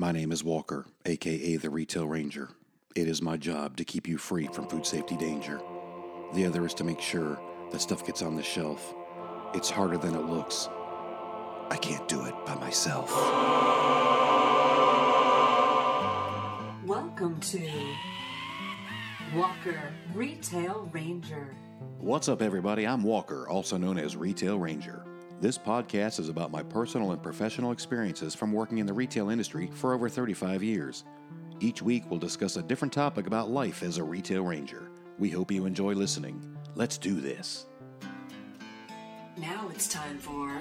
My name is Walker, aka the Retail Ranger. It is my job to keep you free from food safety danger. The other is to make sure that stuff gets on the shelf. It's harder than it looks. I can't do it by myself. Welcome to Walker Retail Ranger. What's up, everybody? I'm Walker, also known as Retail Ranger. This podcast is about my personal and professional experiences from working in the retail industry for over 35 years. Each week, we'll discuss a different topic about life as a retail ranger. We hope you enjoy listening. Let's do this. Now it's time for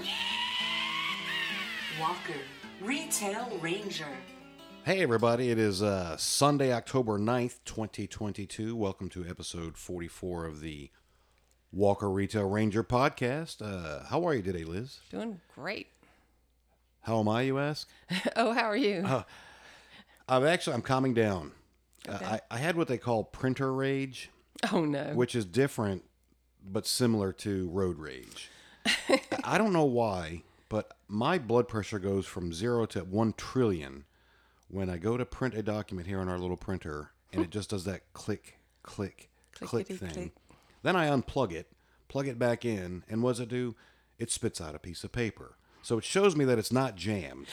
Walker Retail Ranger. Hey, everybody. It is uh, Sunday, October 9th, 2022. Welcome to episode 44 of the Walker Retail Ranger podcast. Uh, how are you today, Liz? Doing great. How am I, you ask? Oh, how are you? I'm actually, I'm calming down. Uh, I, I had what they call printer rage, oh no. which is different but similar to road rage. I- don't know why, but my blood pressure goes from zero to one trillion when I go to print a document here on our little printer, and it just does that click, click, click thing. Clickety-click. Then I unplug it, plug it back in, and what does it do? It spits out a piece of paper. So it shows me that it's not jammed,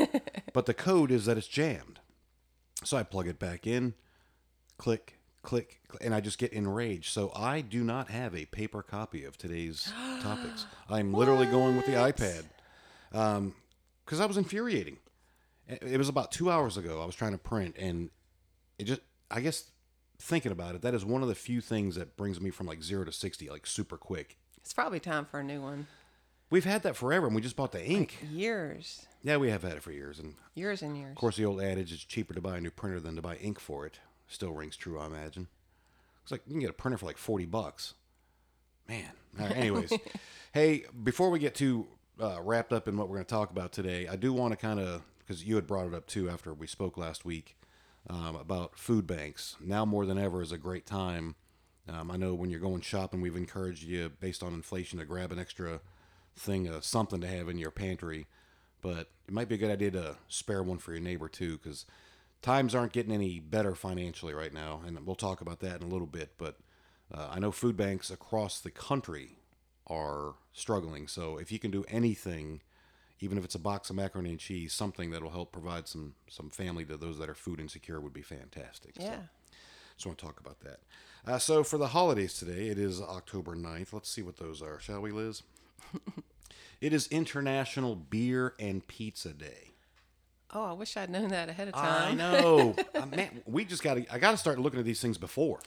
but the code is that it's jammed. So I plug it back in, click, click, cl- and I just get enraged. So I do not have a paper copy of today's topics. I'm literally going with the iPad um, because I was infuriating. It it was about two hours ago. I was trying to print, and it just, I guess, thinking about it, that is one of the few things that brings me from like zero to 60, like super quick. it's probably time for a new one. We've had that forever, and we just bought the ink. Years. Yeah, we have had it for years. And Years and years. Of course, the old adage it's cheaper to buy a new printer than to buy ink for it still rings true, I imagine. It's like you can get a printer for like 40 bucks. Man. Right, anyways, hey, before we get too uh, wrapped up in what we're going to talk about today, I do want to kind of, because you had brought it up too after we spoke last week um, about food banks. Now more than ever is a great time. Um, I know when you're going shopping, we've encouraged you, based on inflation, to grab an extra thing of something to have in your pantry but it might be a good idea to spare one for your neighbor too because times aren't getting any better financially right now and we'll talk about that in a little bit but uh, i know food banks across the country are struggling so if you can do anything even if it's a box of macaroni and cheese something that'll help provide some some family to those that are food insecure would be fantastic So, Yeah. just want to talk about that uh, so for the holidays today it is october 9th let's see what those are shall we liz it is international beer and pizza day Oh, I wish I'd known that ahead of time. I know. Uh, man, we just got to. I got to start looking at these things before.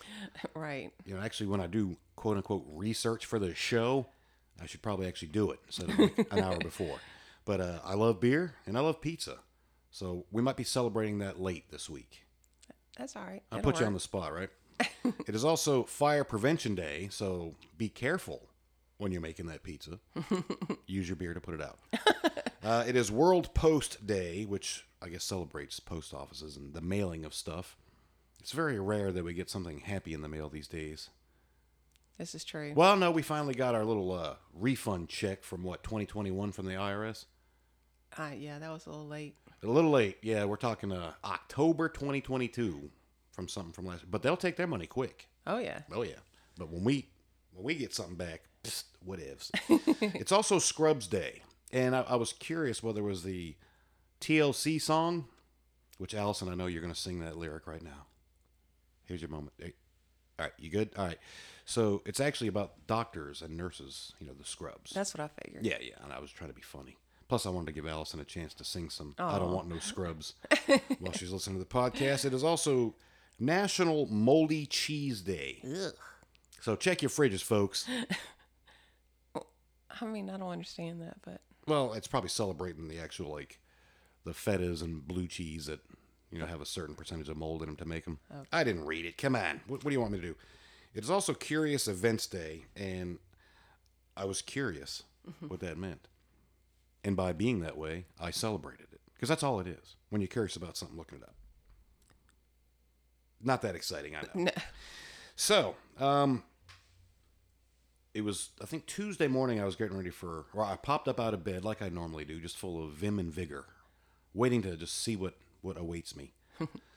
right. You know, actually, when I do quote unquote research for the show, I should probably actually do it instead of like an hour before. But uh, I love beer and I love pizza, so we might be celebrating that late this week. That's all right. I put you on the spot, right? it is also Fire Prevention Day, so be careful when you're making that pizza. Use your beer to put it out. Uh, it is World Post Day, which I guess celebrates post offices and the mailing of stuff. It's very rare that we get something happy in the mail these days. This is true. Well, no, we finally got our little uh, refund check from what 2021 from the IRS. Uh, yeah, that was a little late. A little late, yeah. We're talking uh, October 2022 from something from last, but they'll take their money quick. Oh yeah. Oh yeah, but when we when we get something back, psst, what ifs? it's also Scrubs Day, and I, I was curious whether it was the TLC song, which Allison, I know you're going to sing that lyric right now. Here's your moment. All right, you good? All right. So it's actually about doctors and nurses. You know, the Scrubs. That's what I figured. yeah, yeah. And I was trying to be funny. Plus, I wanted to give Allison a chance to sing some "I Don't Want No Scrubs" while she's listening to the podcast. It is also National Moldy Cheese Day. Ugh. So check your fridges, folks. I mean, I don't understand that, but Well, it's probably celebrating the actual like the fetas and blue cheese that you know have a certain percentage of mold in them to make them. I didn't read it. Come on, what, what do you want me to do? It is also Curious Events Day, and I was curious what that meant. And by being that way, I celebrated it because that's all it is. When you're curious about something, looking it up. Not that exciting, I know. no. So, um, it was I think Tuesday morning. I was getting ready for, or I popped up out of bed like I normally do, just full of vim and vigor, waiting to just see what what awaits me.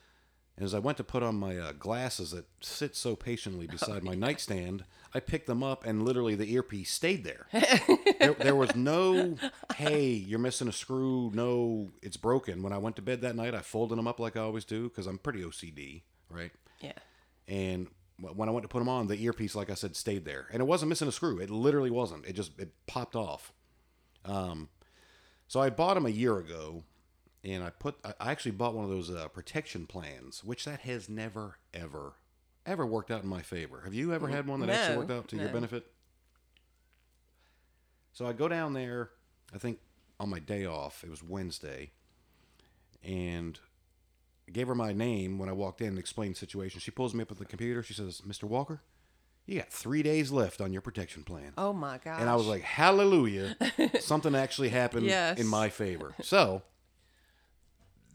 and as I went to put on my uh, glasses that sit so patiently beside my nightstand, I picked them up and literally the earpiece stayed there. there. There was no, hey, you're missing a screw. No, it's broken. When I went to bed that night, I folded them up like I always do because I'm pretty OCD, right? Yeah. and when I went to put them on, the earpiece, like I said, stayed there, and it wasn't missing a screw. It literally wasn't. It just it popped off. Um, so I bought them a year ago, and I put I actually bought one of those uh, protection plans, which that has never ever ever worked out in my favor. Have you ever had one that actually worked out to your benefit? So I go down there, I think on my day off. It was Wednesday, and I gave her my name when I walked in and explained the situation. She pulls me up at the computer. She says, "Mr. Walker, you got three days left on your protection plan." Oh my gosh. And I was like, "Hallelujah!" Something actually happened Yes. in my favor. So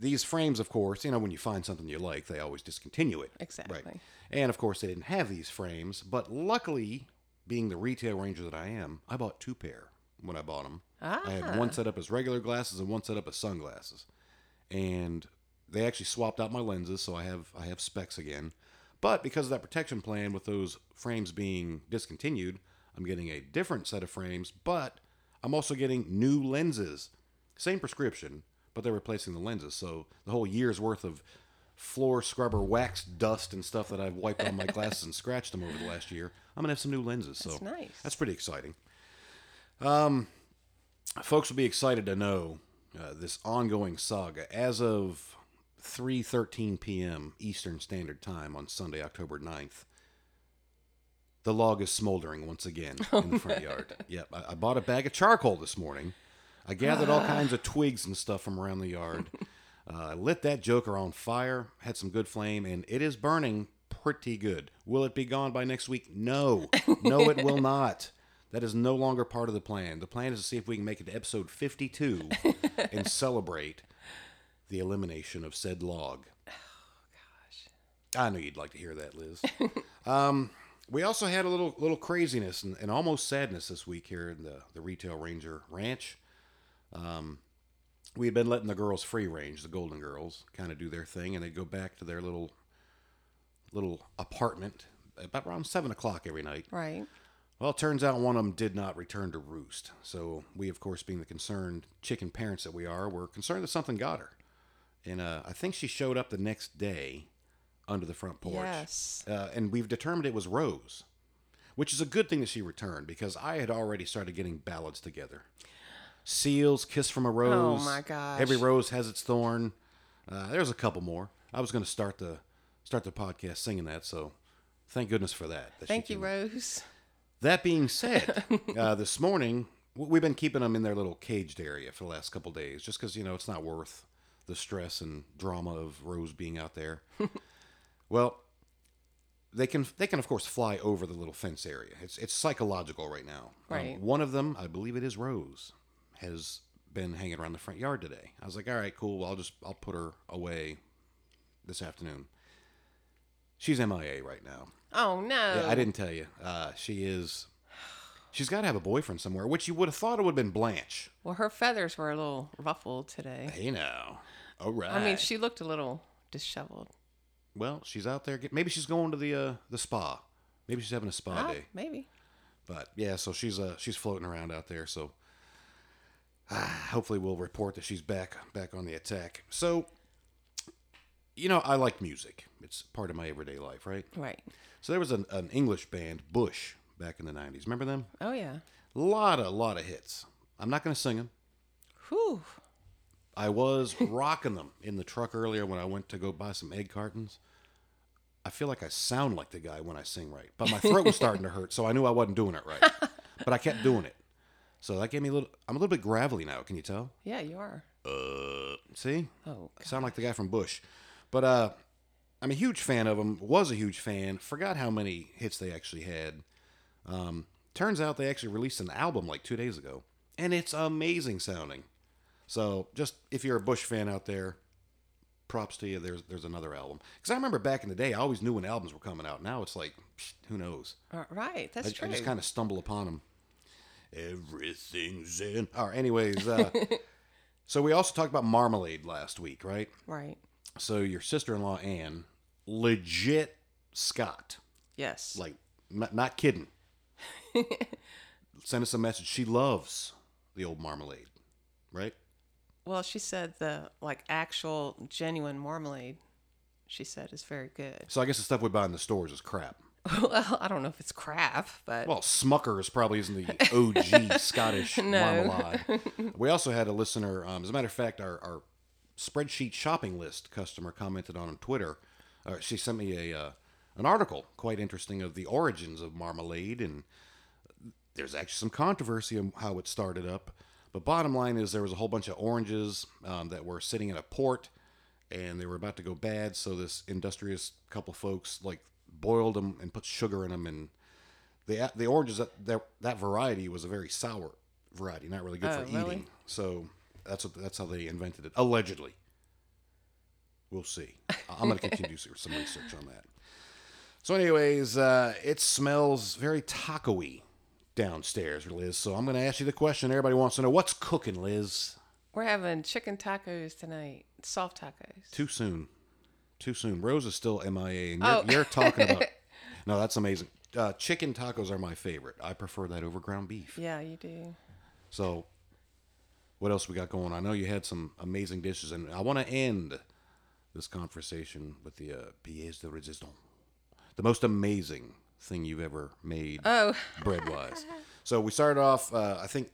these frames, of course, you know, when you find something you like, they always discontinue it. Exactly. Right. And of course, they didn't have these frames. But luckily, being the retail ranger that I am, I bought two pair when I bought them. Ah. I had one set up as regular glasses and one set up as sunglasses. And they actually swapped out my lenses, so I have I have specs again. But because of that protection plan with those frames being discontinued, I'm getting a different set of frames, but I'm also getting new lenses. Same prescription, but they're replacing the lenses. So the whole year's worth of floor scrubber wax dust and stuff that I've wiped on my glasses and scratched them over the last year, I'm gonna have some new lenses. So That's nice. that's pretty exciting. Um, folks will be excited to know uh, this ongoing saga as of 3:13 p.m. Eastern Standard Time on Sunday, October 9th. The log is smoldering once again in the front yard. Yep, I, I bought a bag of charcoal this morning. I gathered all kinds of twigs and stuff from around the yard. Uh, I lit that joker on fire, had some good flame, and it is burning pretty good. Will it be gone by next week? No. No, it will not. That is no longer part of the plan. The plan is to see if we can make it to episode 52 and celebrate the elimination of said log. Oh, gosh. I knew you'd like to hear that, Liz. um, we also had a little little craziness and, and almost sadness this week here in the, the Retail Ranger Ranch. Um, we had been letting the girls free range, the Golden Girls, kind of do their thing, and they'd go back to their little little apartment about around seven o'clock every night. Right. Well, it turns out one of them did not return to roost. So we, of course, being the concerned chicken parents that we are, were concerned that something got her. And uh, I think she showed up the next day under the front porch. Yes. Uh, and we've determined it was Rose, which is a good thing that she returned because I had already started getting ballads together. Seal's, Kiss from a Rose. Oh, my gosh. Every rose has its thorn. Uh, there's a couple more. I was going to start the start the podcast singing that, so thank goodness for that. that Thank you, Rose. that being said, uh, this morning we've been keeping them in their little caged area for the last couple days, just because you know it's not worth the stress and drama of Rose being out there. well, they can they can of course fly over the little fence area. It's it's psychological right now. Um, Right. one of them, I believe it is Rose, has been hanging around the front yard today. I was like, all right, cool. Well, I'll just I'll put her away this afternoon. She's MIA right now. Oh no. Yeah, I didn't tell you. Uh, she is. She's got to have a boyfriend somewhere, which you would have thought it would have been Blanche. Well, her feathers were a little ruffled today. Hey now, all right. I mean, she looked a little disheveled. well, she's out there. Get, maybe she's going to the uh, the spa. Maybe she's having a spa Ah, day. maybe. But yeah, so she's uh she's floating around out there. So ah, hopefully we'll report that she's back back on the attack. So you know, I like music. It's part of my everyday life, right? Right. So there was an, an English band, Bush, back in the '90s. Remember them? Oh yeah. A lot of lot of hits. I'm not going to sing them. Whew. I was rocking them in the truck earlier when I went to go buy some egg cartons. I feel like I sound like the guy when I sing right, but my throat was starting to hurt, so I knew I wasn't doing it right. But I kept doing it, so that gave me a little. I'm a little bit gravelly now. Can you tell? Yeah, you are. Uh, see, Oh. Sound like the guy from Bush. But uh, I'm a huge fan of them. Was a huge fan. Forgot how many hits they actually had. Um, turns out they actually released an album like two days ago, and it's amazing sounding. So just if you're a Bush fan out there, props to you. There's there's another album because I remember back in the day, I always knew when albums were coming out. Now it's like psh, who knows. Uh, right. That's I, true. I just kind of stumble upon them. Everything's in. All right. Anyways, uh, so we also talked about Marmalade last week, right? Right. So your sister-in-law Anne, legit Scot, Yes. like not, not kidding. Send us a message. She loves the old marmalade, right? well, she said the like actual genuine marmalade. She said is very good. So I guess the stuff we buy in the stores is crap. well, I don't know if it's crap, but Well, Smucker's probably isn't the OG Scottish No. marmalade. We also had a listener. Um, as a matter of fact, our, our spreadsheet shopping list customer commented on Twitter. Uh, she sent me a uh, an article quite interesting of the origins of marmalade, and there's actually some controversy on how it started up. But bottom line is there was a whole bunch of oranges um, that were sitting in a port, and they were about to go bad. So this industrious couple folks like boiled them and put sugar in them, and the the oranges that that, that variety was a very sour variety, not really good Oh, for really? eating. So that's what that's how they invented it, allegedly. We'll see. I'm going to continue some research on that. So, anyways, uh, it smells very taco-y downstairs, Liz. So I'm going to ask you the question everybody wants to know: What's cooking, Liz? we're having chicken tacos tonight. Soft tacos. Too soon. Too soon. Rose is still MIA, and you're, Oh. you're talking about. No, that's amazing. Uh, chicken tacos are my favorite. I prefer that over ground beef. Yeah, you do. So, what else we got going? on? I know you had some amazing dishes, and I want to end this conversation with the uh, pièce de résistance, the most amazing thing you've ever made Oh, bread wise. So we started off. Uh, I think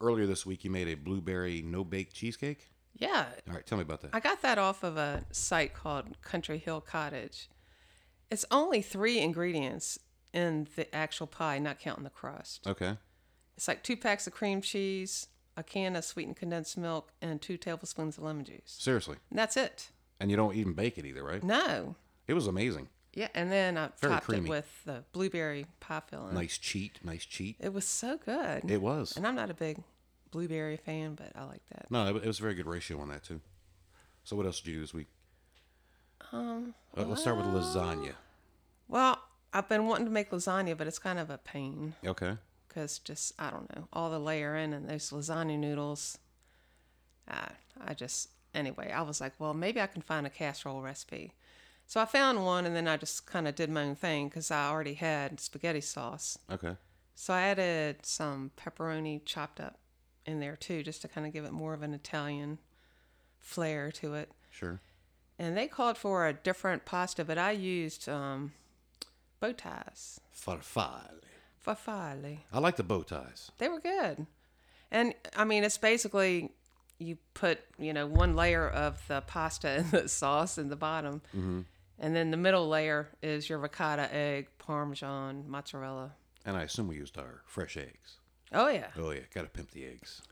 earlier this week you made a blueberry no bake cheesecake. Yeah. All right, tell me about that. I got that off of a site called Country Hill Cottage. It's only three ingredients in the actual pie, not counting the crust. Okay. It's like two packs of cream cheese, a can of sweetened condensed milk, and two tablespoons of lemon juice. Seriously, And that's it. and you don't even bake it either, right? No. It was amazing. Yeah, and then I Very topped creamy. it with the blueberry pie filling. Nice cheat. Nice cheat. It was so good. It was. and I'm not a big blueberry fan, but I like that. No, it, it was a very good ratio on that too. So what else did you do this week? Um, let's start with lasagna. Well, I've been wanting to make lasagna, but it's kind of a pain Okay. because just I don't know all the layering and those lasagna noodles. Uh, I just anyway, I was like, well, maybe I can find a casserole recipe. So I found one, and then I just kind of did my own thing because I already had spaghetti sauce. Okay. So I added some pepperoni chopped up in there too, just to kind of give it more of an Italian flair to it. Sure. And they called for a different pasta, but I used um, bow ties. Farfalle. Farfalle. I like the bow ties. They were good. And I mean, it's basically you put, you know, one layer of the pasta and the sauce in the bottom. And then the middle layer is your ricotta, egg, parmesan, mozzarella. And I assume we used our fresh eggs. Oh, yeah. Oh yeah, gotta pimp the eggs.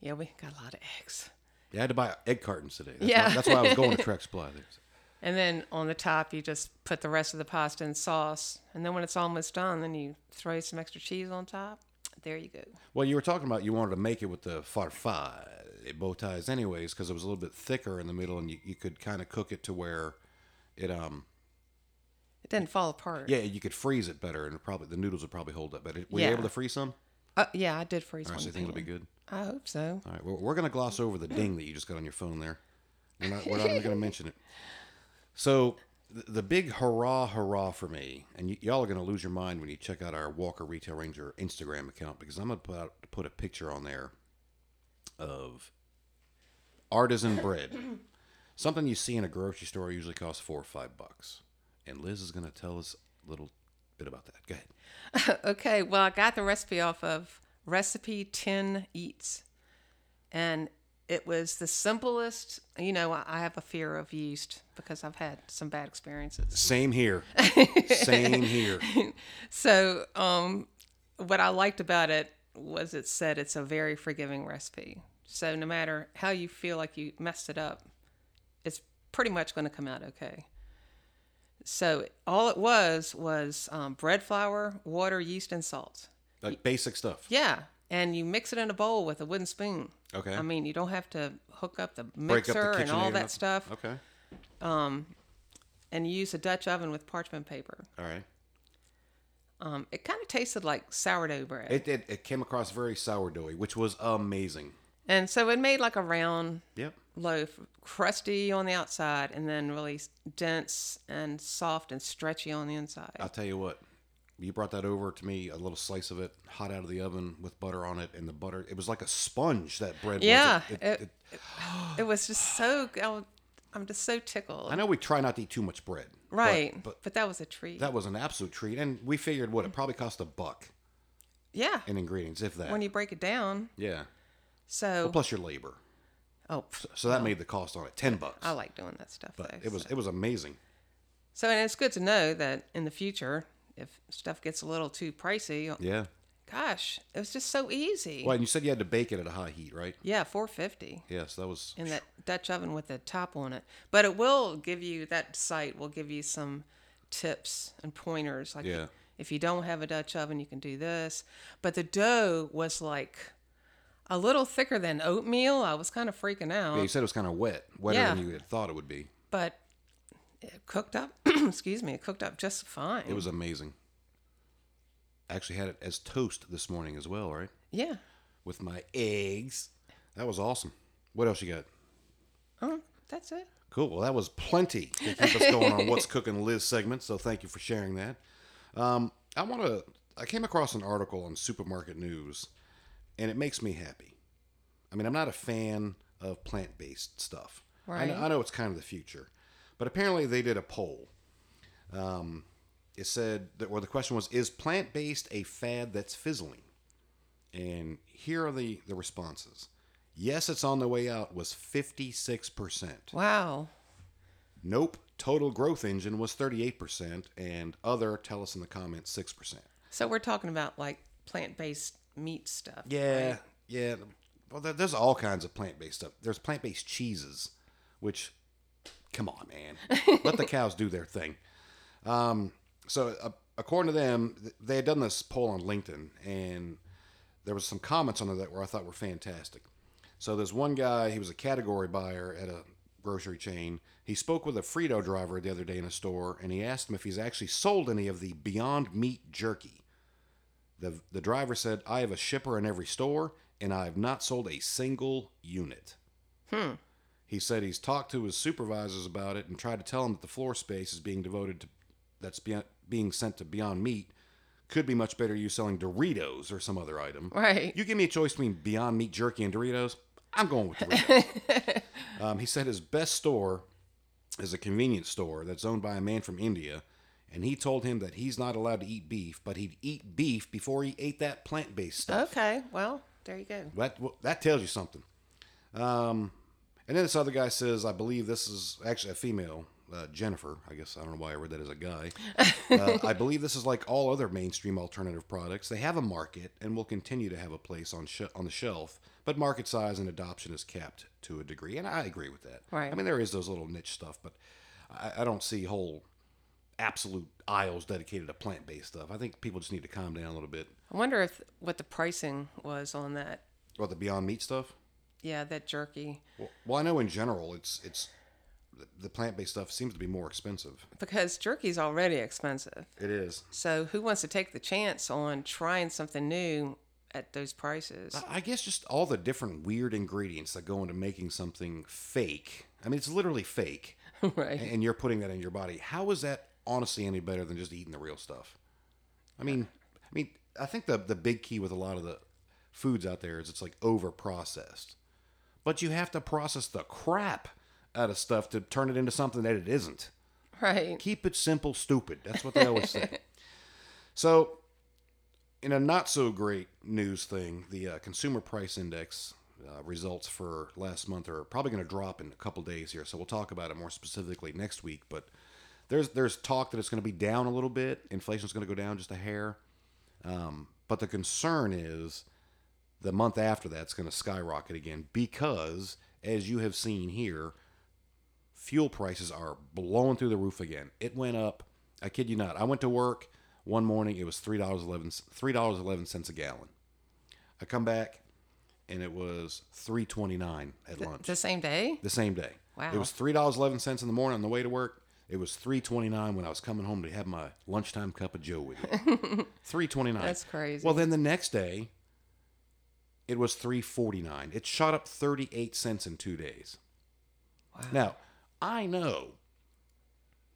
Yeah, we got a lot of eggs. Yeah, I had to buy egg cartons today. That's Yeah. Why, that's why I was going to Tractor Supply. And then on the top, you just put the rest of the pasta and sauce. And then when it's almost done, then you throw some extra cheese on top. There you go. Well, you were talking about you wanted to make it with the farfalle bow ties, anyways, because it was a little bit thicker in the middle, and you, you could kind of cook it to where it um It didn't fall apart. yeah you could freeze it better, and probably the noodles would probably hold up better. Were you able to freeze some? Uh, yeah, I did freeze All right, one. so you think it'll be good. I hope so. All right, we're, we're going to gloss over the ding that you just got on your phone there. We're not, we're not even going to mention it. So, the, the big hurrah, hurrah for me, and y- y'all are going to lose your mind when you check out our Walker Retail Ranger Instagram account because I'm going to put, out, put a picture on there of artisan bread. Something you see in a grocery store usually costs four or five bucks. And Liz is going to tell us a little bit about that. Go ahead. okay, well, I got the recipe off of RecipeTin Eats. And it was the simplest. You know, I I have a fear of yeast because I've had some bad experiences. Same here. Same here. So, um, what I liked about it was it said it's a very forgiving recipe. So, no matter how you feel like you messed it up, it's pretty much going to come out okay. So, all it was was um, bread flour, water, yeast, and salt. Like basic stuff. Yeah. And you mix it in a bowl with a wooden spoon. Okay. I mean, you don't have to hook up the Break up mixer the and all that stuff. Okay. Um, And you use a Dutch oven with parchment paper. All right. Um, it kind of tasted like sourdough bread. It, it it came across very sourdoughy, which was amazing. and so it made like a round Yep. Loaf, crusty on the outside, and then really dense and soft and stretchy on the inside. I'll tell you what. You brought that over to me, a little slice of it, hot out of the oven with butter on it, and the butter. It was like a sponge. That bread. was. Yeah, It- it- it- it was just so. I'm just so tickled. I know we try not to eat too much bread. but- right, But, but, that was a treat. that was an absolute treat, and we figured what it probably cost a buck yeah, in ingredients, if that. when you break it down. yeah. So, Well, plus your labor. Oh, So that made the cost on it ten bucks. I like doing that stuff. but though, it was so. it was amazing. So, and it's good to know that in the future, if stuff gets a little too pricey, Yeah. gosh, it was just so easy. Well, and you said you had to bake it at a high heat, right? Yeah, 450 Yes, that was. in that Dutch oven with the top on it. But it will give you that site will give you some tips and pointers. Like Yeah. if you don't have a Dutch oven, you can do this. But the dough was like a little thicker than oatmeal. I was kind of freaking out. Yeah, you said it was kind of wet, wetter Yeah. than you had thought it would be. but it cooked up. excuse me, it cooked up just fine. It was amazing. Actually, had it as toast this morning as well, right? yeah. With my eggs. That was awesome. What else you got? Oh, that's it. Cool. Well, that was plenty to keep us going on What's Cooking Liz segment. So thank you for sharing that. Um, I want to. I came across an article on Supermarket News, and it makes me happy. I mean, I'm not a fan of plant based stuff. I, know, Right. I know it's kind of the future, but apparently they did a poll. Um, it said that, or the question was, is plant based a fad that's fizzling? And here are the, the responses. Yes, it's on the way out was 56%. Wow. Nope, total growth engine was 38%, and other, tell us in the comments, 6%. So we're talking about like plant-based meat stuff. Yeah, right? yeah. Well, there, there's all kinds of plant based stuff. There's plant based cheeses, which, come on, man. Let the cows do their thing. Um, so, uh, according to them, they had done this poll on LinkedIn, and there was some comments on it that were I thought were fantastic. So there's one guy, he was a category buyer at a grocery chain. He spoke with a Frito driver the other day in a store, and he asked him if he's actually sold any of the Beyond Meat jerky. The, the driver said, I have a shipper in every store, and I have not sold a single unit. Hmm. He said he's talked to his supervisors about it and tried to tell them that the floor space is being devoted to that's being, being sent to Beyond Meat could be much better you selling Doritos or some other item. Right. You give me a choice between Beyond Meat jerky and Doritos, I'm going with Doritos. um, he said his best store is a convenience store that's owned by a man from India, and he told him that he's not allowed to eat beef, but he'd eat beef before he ate that plant-based stuff. Okay. Well, there you go. That that tells you something. Um, and then this other guy says, I believe this is actually a female, uh, Jennifer. I guess I don't know why I read that as a guy. uh, I believe this is like all other mainstream alternative products. They have a market and will continue to have a place on sh- on the shelf, but market size and adoption is capped to a degree, and I agree with that. Right. I mean, there is those little niche stuff, but I, I don't see whole absolute aisles dedicated to plant based stuff. I think people just need to calm down a little bit. I wonder if what the pricing was on that. Well, the Beyond Meat stuff. Yeah, that jerky. Well, well, I know in general it's it's the- the plant based stuff seems to be more expensive. Because jerky's already expensive. It is. So who wants to take the chance on trying something new at those prices? I guess just all the different weird ingredients that go into making something fake. I mean, it's literally fake, right. and you're putting that in your body. How is that honestly any better than just eating the real stuff? I mean, I mean, I think the the big key with a lot of the foods out there is it's like over processed, but you have to process the crap out of stuff to turn it into something that it isn't. Right. Keep it simple, stupid. That's what they always say. So, in a not so great news thing, the uh, consumer price index uh, results for last month are probably going to drop in a couple days here. So we'll talk about it more specifically next week. But there's there's talk that it's going to be down a little bit. Inflation's going to go down just a hair. Um, but the concern is the month after that's going to skyrocket again because, as you have seen here, fuel prices are blowing through the roof again. It went up. I kid you not. I went to work one morning. It was three dollars eleven three dollars eleven cents a gallon. I come back, and it was three twenty nine at lunch The same day? the same day. Wow. It was three dollars eleven cents in the morning on the way to work. It was three twenty nine when I was coming home to have my lunchtime cup of Joe with you. three twenty nine. That's crazy. Well, then the next day, it was three forty nine. It shot up thirty eight cents in two days. Wow. Now, I know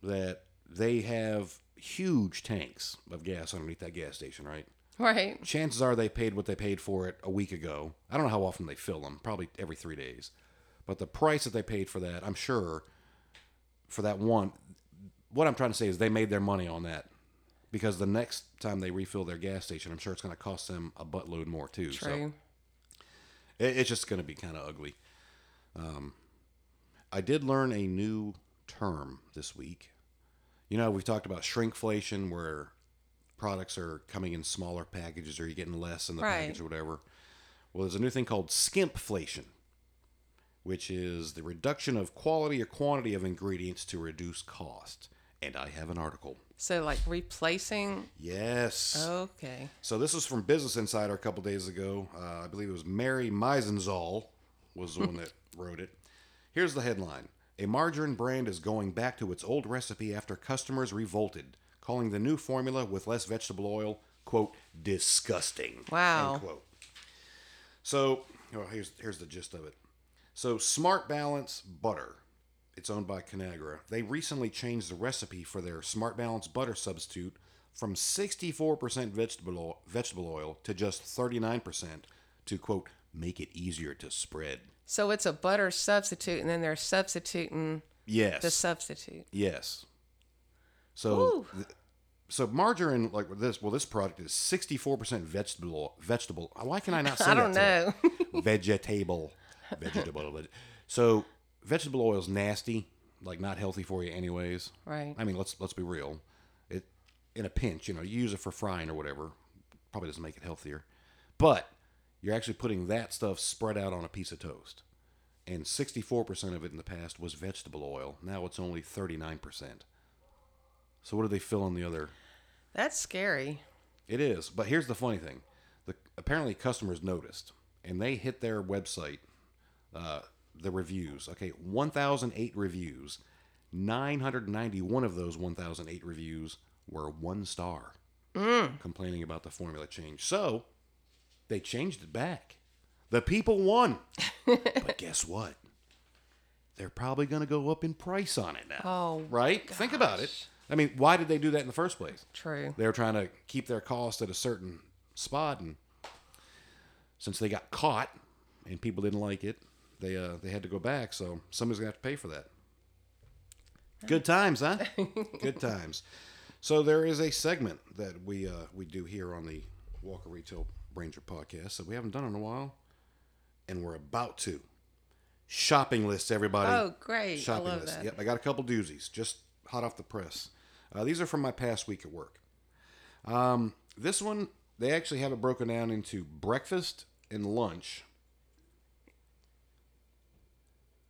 that they have huge tanks of gas underneath that gas station, right? Right. Chances are they paid what they paid for it a week ago. I don't know how often they fill them, probably every three days. But the price that they paid for that, I'm sure, for that one, what I'm trying to say is they made their money on that. Because the next time they refill their gas station, I'm sure it's going to cost them a buttload more too. So True. it, it's just going to be kind of ugly. Um, I did learn a new term this week. You know, we've talked about shrinkflation, where products are coming in smaller packages or you're getting less in the Right. package or whatever. Well, there's a new thing called skimpflation, which is the reduction of quality or quantity of ingredients to reduce cost. And I have an article. So like replacing. Yes. Okay. So this was from Business Insider a couple days ago. Uh, I believe it was Mary Meisenzahl was the one that wrote it. Here's the headline: A margarine brand is going back to its old recipe after customers revolted, calling the new formula with less vegetable oil "quote disgusting." Wow. Unquote. So well, here's here's the gist of it. So Smart Balance butter, it's owned by Conagra. They recently changed the recipe for their Smart Balance butter substitute from 64% vegetable oil, vegetable oil to just 39% to quote make it easier to spread. So it's a butter substitute, and then they're substituting Yes. the substitute. Yes. So, th- so margarine like this. Well, this product is sixty four percent vegetable. Vegetable. Why can I not say I don't know. Vegetable. Vegetable. veg- So vegetable oil is nasty. Like not healthy for you, anyways. Right. I mean, let's let's be real. It in a pinch, you know, you use it for frying or whatever. Probably doesn't make it healthier, but you're actually putting that stuff spread out on a piece of toast. And 64% of it in the past was vegetable oil. Now it's only 39%. So what do they fill in the other? That's scary. It is. But here's the funny thing. The apparently customers noticed and they hit their website uh, the reviews. Okay, 1008 reviews. 991 of those 1008 reviews were one star. Complaining about the formula change. So, they changed it back. The people won. but guess what? They're probably going to go up in price on it now. Oh, right? Think about it. I mean, why did they do that in the first place? True. They were trying to keep their cost at a certain spot, and since they got caught and people didn't like it, they uh, they had to go back. So somebody's gonna have to pay for that. Good times, huh? Good times. So there is a segment that we uh, we do here on the Walker Retail Ranger podcast that we haven't done in a while, and we're about to. Shopping lists, everybody. Oh, great. I Shopping love list. that. Yep, I got a couple doozies, just hot off the press. Uh, these are from my past week at work. Um, this one, they actually have it broken down into breakfast and lunch.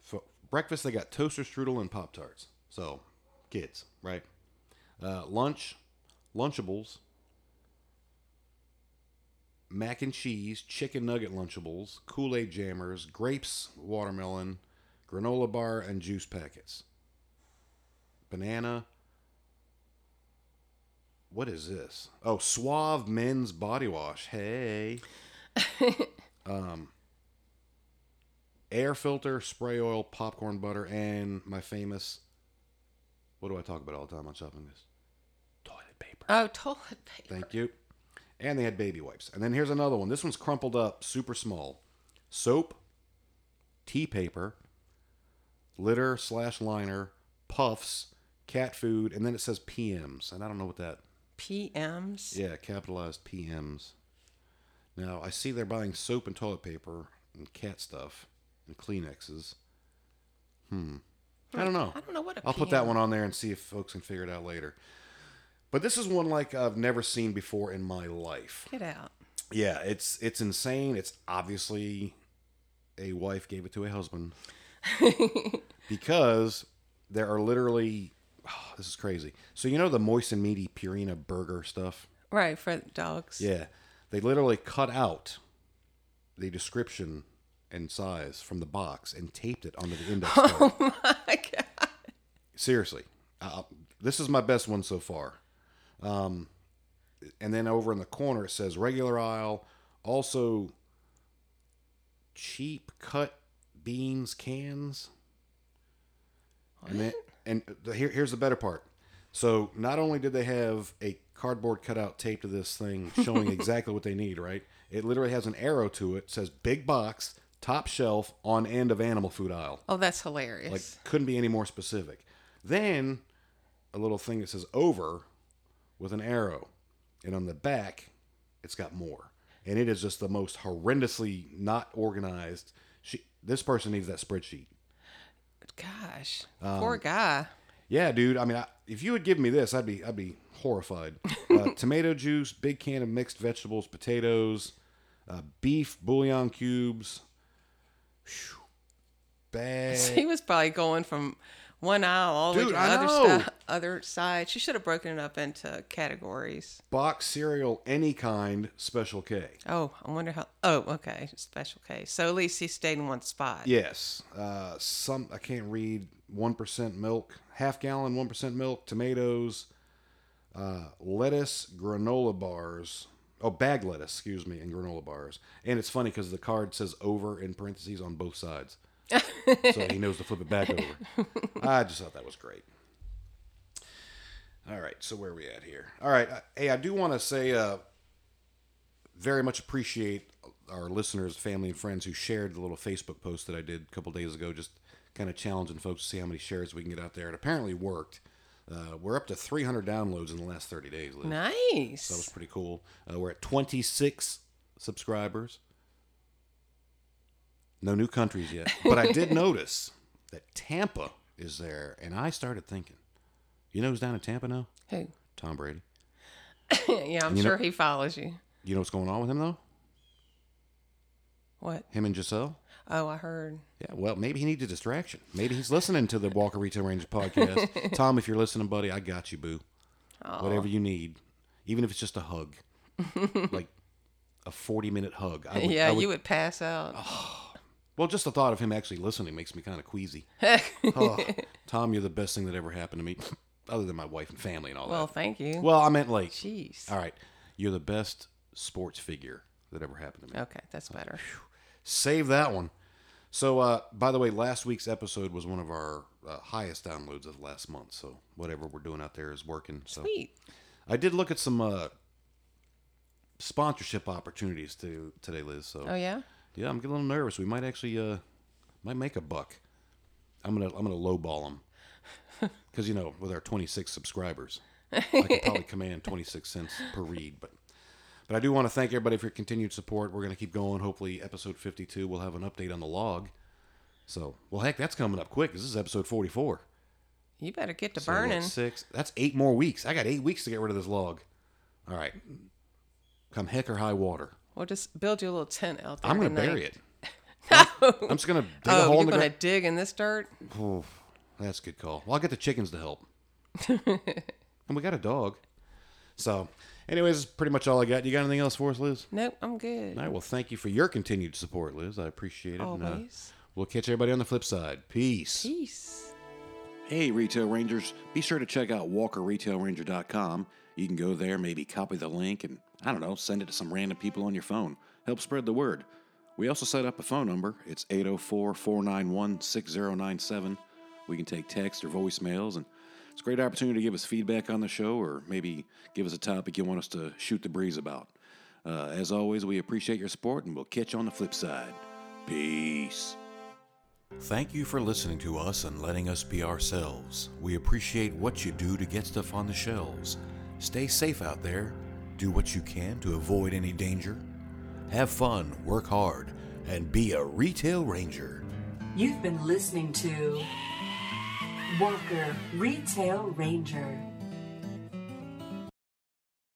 For breakfast, they got toaster strudel and Pop Tarts. So, kids, right? Uh, lunch, Lunchables, mac and cheese, chicken nugget Lunchables, Kool Aid jammers, grapes, watermelon, granola bar, and juice packets. Banana. What is this? Oh, Suave Men's Body Wash. Hey. um, air filter, spray oil, popcorn butter, and my famous. What do I talk about all the time on shopping list? Toilet paper. Oh, toilet paper. Thank you. And they had baby wipes. And then here's another one. This one's crumpled up, super small. Soap, tea paper, litter slash liner, puffs, cat food, and then it says PMs. And I don't know what that. PMs. Yeah, capitalized PMs. Now I see they're buying soap and toilet paper and cat stuff and Kleenexes. Hmm. I don't know. I don't know what I'll put that one on there and see if folks can figure it out later. But this is one like I've never seen before in my life. Get out. Yeah, it's it's insane. It's obviously a wife gave it to a husband because there are literally oh, this is crazy. So you know the moist and meaty Purina burger stuff? Right for dogs. Yeah, they literally cut out the description and size from the box and taped it onto the index card. Oh my God. Seriously, uh, this is my best one so far. Um, and then over in the corner it says regular aisle, also cheap cut beans cans. And then, and the, here, here's the better part. So not only did they have a cardboard cutout taped to this thing showing exactly what they need, right? It literally has an arrow to it. Says big box, top shelf, on end of animal food aisle. Oh, that's hilarious. Like couldn't be any more specific. Then a little thing that says over with an arrow, and on the back, it's got more. And it is just the most horrendously not organized. She, this person needs that spreadsheet. Gosh, Um, poor guy. Yeah, dude. I mean, I, if you would give me this, I'd be I'd be horrified. Uh, tomato juice, big can of mixed vegetables, potatoes, uh, beef bouillon cubes. Phew. Bag. He was probably going from one aisle all the way to the other, sti- other side. She should have broken it up into categories. box cereal, any kind, special K. Oh, I wonder how. Oh, okay, special K. So at least he stayed in one spot. Yes. Uh, some I can't read. One percent milk, half gallon, one percent milk, tomatoes, uh, lettuce, granola bars. Oh, bag lettuce, excuse me, and granola bars. And it's funny because the card says over in parentheses on both sides, so he knows to flip it back over. I just thought that was great. All right, so where are we at here? All right, hey, I do want to say, uh, very much appreciate our listeners, family, and friends who shared the little Facebook post that I did a couple days ago, just kind of challenging folks to see how many shares we can get out there. It apparently worked. Uh, we're up to 300 downloads in the last 30 days. Liz. Nice. That was pretty cool. Uh, we're at 26 subscribers. No new countries yet. But I did notice that Tampa is there, and I started thinking, you know who's down in Tampa now? Who? Tom Brady. yeah, I'm You know- sure he follows you. You know what's going on with him, though? What? Him and Gisele? Oh, I heard. Yeah, well, maybe he needs a distraction. Maybe he's listening to the Walker Retail Rangers podcast. Tom, if you're listening, buddy, I got you, boo. Whatever you need, even if it's just a hug, like a 40 minute hug. I would, yeah, I would- you would pass out. Well, just the thought of him actually listening makes me kind of queasy. oh, Tom, you're the best thing that ever happened to me, other than my wife and family and all well, that. Well, thank you. Well, I meant like, Jeez. all right, you're the best sports figure that ever happened to me. Okay, that's better. Save that one. So, uh, by the way, last week's episode was one of our uh, highest downloads of the last month. So, whatever we're doing out there is working. So, Sweet. I did look at some uh, sponsorship opportunities to today, Liz. So, Oh yeah. yeah, I'm getting a little nervous. We might actually uh, might make a buck. I'm gonna I'm gonna lowball them because you know with our 26 subscribers, I could probably command 26 cents per read. But but I do want to thank everybody for your continued support. We're gonna keep going. Hopefully, episode 52 we'll have an update on the log. So well, heck, that's coming up quick. This is episode 44. You better get to So, burning. six. That's eight more weeks. I got eight weeks to get rid of this log. All right. Come heck or high water. We'll just build you a little tent out there. I'm gonna bury it. No. I'm just gonna dig a Oh, hole you're in the gonna dig in this dirt? Oh, that's a good call. Well, I'll get the chickens to help. and we got a dog. So, anyways, that's pretty much all I got. You got anything else for us, Liz? Nope, I'm good. All right. Well, thank you for your continued support, Liz. I appreciate it. and, uh, Always. we'll catch everybody on the flip side. Peace. Peace. Hey, Retail Rangers, be sure to check out WalkerRetailRanger.com. You can go there, maybe copy the link, and I don't know, send it to some random people on your phone. Help spread the word. We also set up a phone number. It's 804 491 6097. We can take text or voicemails, and it's a great opportunity to give us feedback on the show or maybe give us a topic you want us to shoot the breeze about. Uh, as always, we appreciate your support, and we'll catch you on the flip side. Peace. Thank you for listening to us and letting us be ourselves. We appreciate what you do to get stuff on the shelves. Stay safe out there. Do what you can to avoid any danger. Have fun, work hard, and be a retail ranger. You've been listening to Walker Retail Ranger.